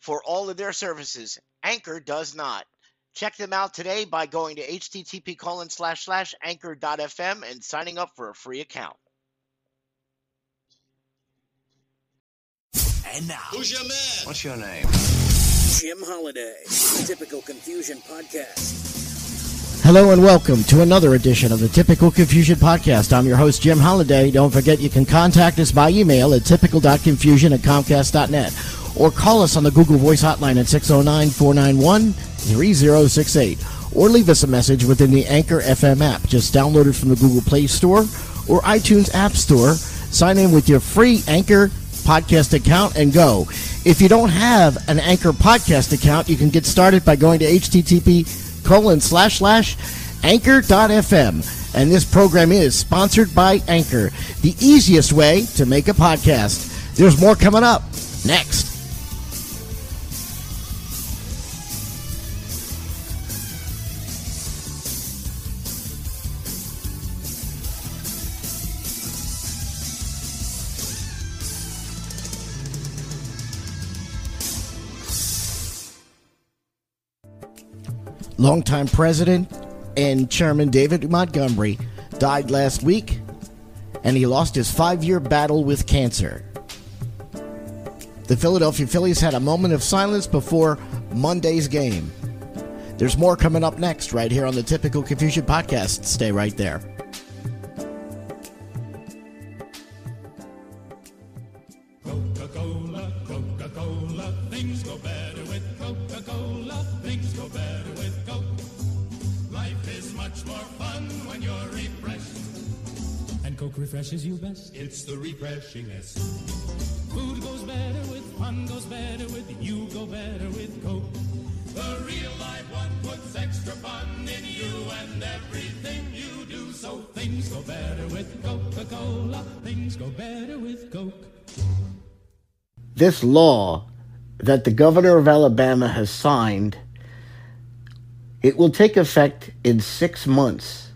for all of their services. Anchor does not. Check them out today by going to http colon slash slash anchor.fm and signing up for a free account. And now, Who's your man? what's your name? Jim Holiday, Typical Confusion Podcast. Hello and welcome to another edition of the Typical Confusion Podcast. I'm your host, Jim Holiday. Don't forget you can contact us by email at typical.confusion at comcast.net or call us on the Google Voice hotline at 609-491-3068 or leave us a message within the Anchor FM app. Just download it from the Google Play Store or iTunes App Store. Sign in with your free Anchor podcast account and go. If you don't have an Anchor podcast account, you can get started by going to http colon slash slash anchor.fm. And this program is sponsored by Anchor, the easiest way to make a podcast. There's more coming up next. Longtime president and chairman David Montgomery died last week, and he lost his five year battle with cancer. The Philadelphia Phillies had a moment of silence before Monday's game. There's more coming up next, right here on the Typical Confusion Podcast. Stay right there. It's the refreshingness. Food goes better with fun, goes better with you, go better with Coke. The real life one puts extra fun in you and everything you do. So Things go better with Coca-Cola. Things go better with Coke. This law that the governor of Alabama has signed, it will take effect in six months.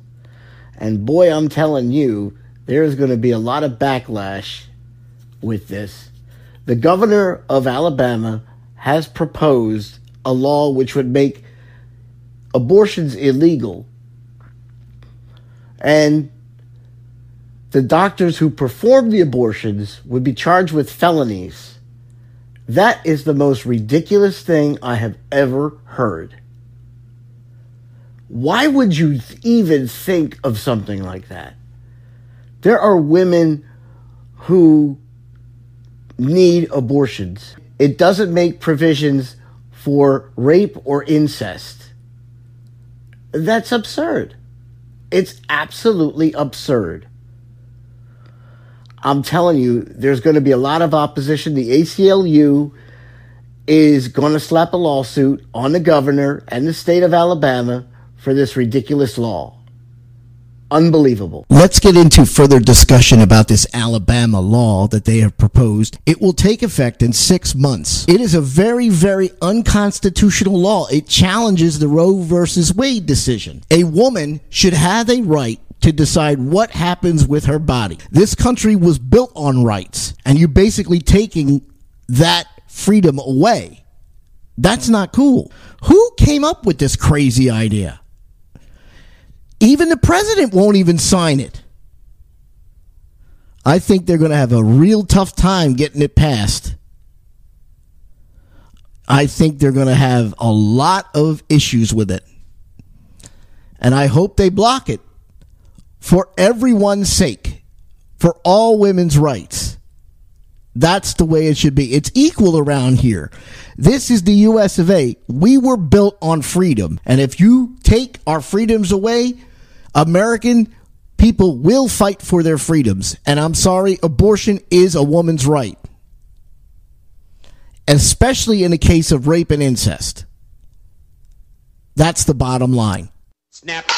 And boy, I'm telling you, there's going to be a lot of backlash with this. The governor of Alabama has proposed a law which would make abortions illegal. And the doctors who perform the abortions would be charged with felonies. That is the most ridiculous thing I have ever heard. Why would you even think of something like that? There are women who need abortions. It doesn't make provisions for rape or incest. That's absurd. It's absolutely absurd. I'm telling you, there's going to be a lot of opposition. The ACLU is going to slap a lawsuit on the governor and the state of Alabama for this ridiculous law. Unbelievable. Let's get into further discussion about this Alabama law that they have proposed. It will take effect in six months. It is a very, very unconstitutional law. It challenges the Roe versus Wade decision. A woman should have a right to decide what happens with her body. This country was built on rights, and you're basically taking that freedom away. That's not cool. Who came up with this crazy idea? Even the president won't even sign it. I think they're going to have a real tough time getting it passed. I think they're going to have a lot of issues with it. and I hope they block it for everyone's sake, for all women's rights. That's the way it should be. It's equal around here. This is the US of A. We were built on freedom. And if you take our freedoms away, American people will fight for their freedoms. And I'm sorry, abortion is a woman's right, especially in the case of rape and incest. That's the bottom line. Snap.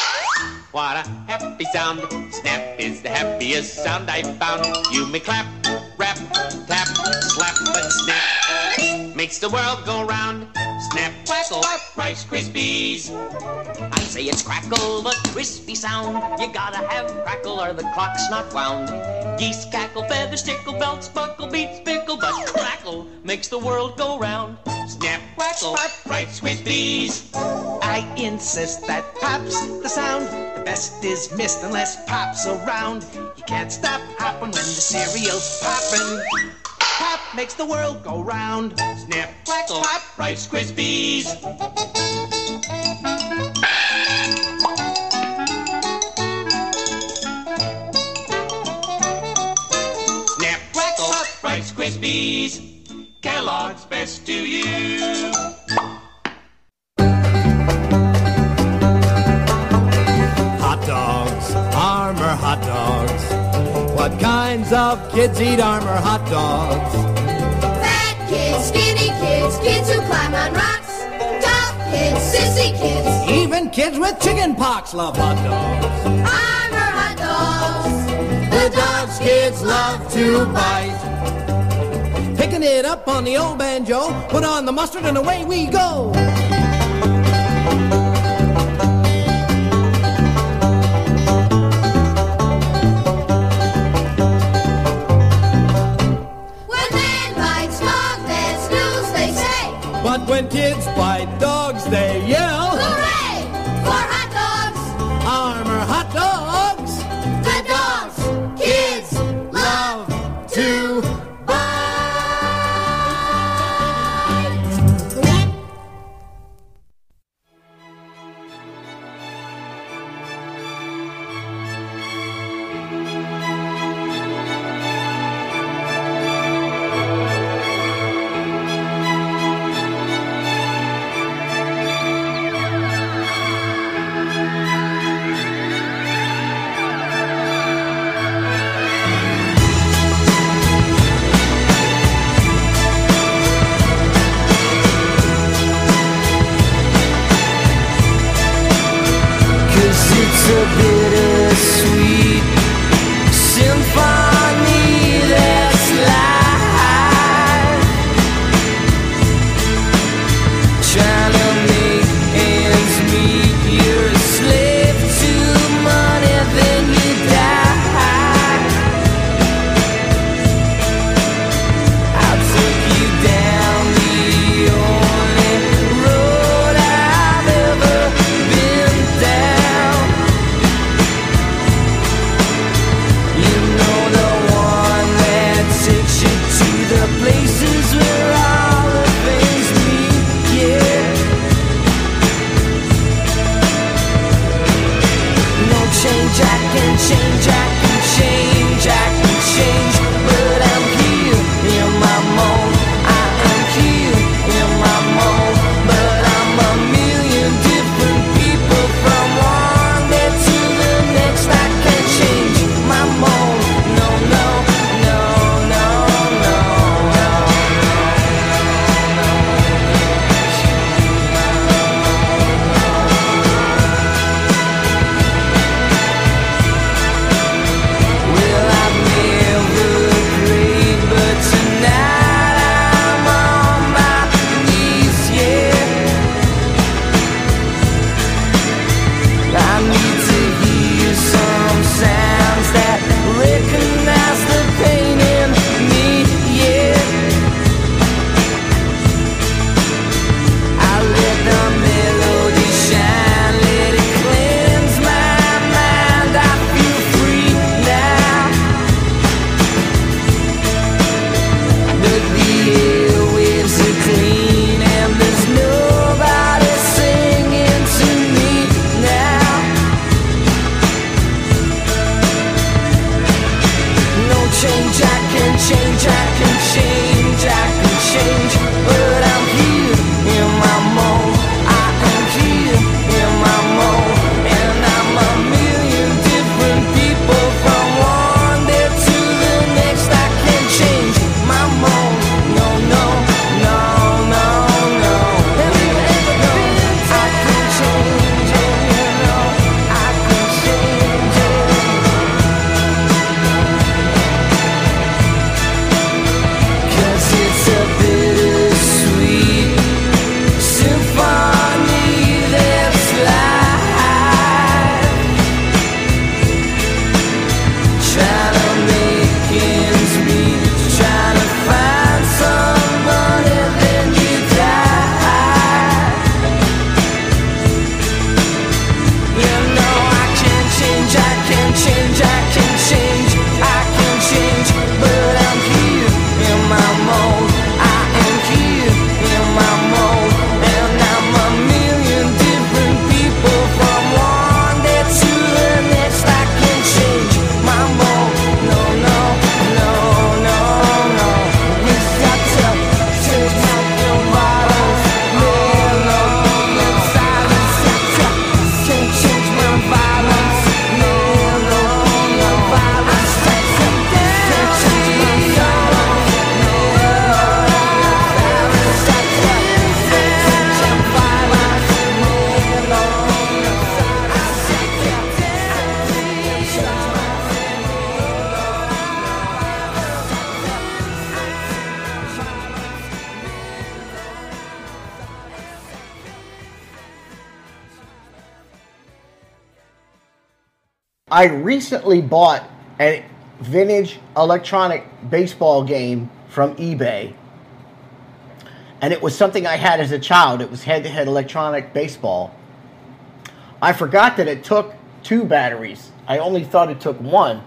What a happy sound. Snap is the happiest sound I've found. You may clap, rap, tap, slap, but snap makes the world go round. Snap, crackle, Rice Krispies. I say it's crackle, the crispy sound. You gotta have crackle or the clock's not wound. Geese cackle, feathers tickle, belts buckle, beats pickle, but crackle makes the world go round. Snap, crackle, Rice Krispies. I insist that pop's the sound. The best is missed unless pop's around. You can't stop popping when the cereal's popping. Pop makes the world go round. Snap, crackle, pop, Rice Krispies. Snap, crackle, pop, Rice Krispies. Kellogg's best to you. Hot dogs, Armour hot dogs. What kinds of kids eat Armour hot dogs? Kids, kids, who climb on rocks, tall kids, sissy kids, Even kids with chicken pox love hot dogs. Armour hot dogs. The dogs kids love to bite. Picking it up on the old banjo, put on the mustard and away we go. I recently bought a vintage electronic baseball game from eBay. And it was something I had as a child. It was head to head electronic baseball. I forgot that it took two batteries. I only thought it took one.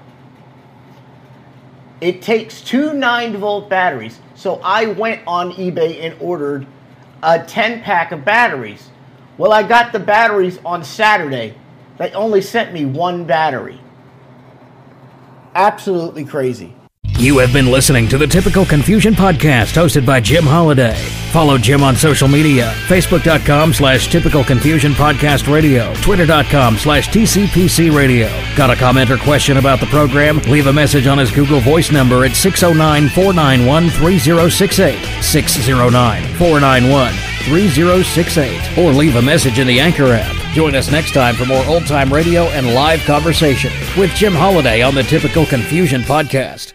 It takes two 9 volt batteries. So I went on eBay and ordered a 10 pack of batteries. Well, I got the batteries on Saturday. They only sent me one battery. Absolutely crazy. You have been listening to the Typical Confusion Podcast hosted by Jim Holiday. Follow Jim on social media, facebook.com slash typical confusion podcast radio, twitter.com slash TCPC radio. Got a comment or question about the program? Leave a message on his Google Voice number at 609-491-3068, 609-491-3068, or leave a message in the Anchor app. Join us next time for more old-time radio and live conversation with Jim Holiday on the Typical Confusion Podcast.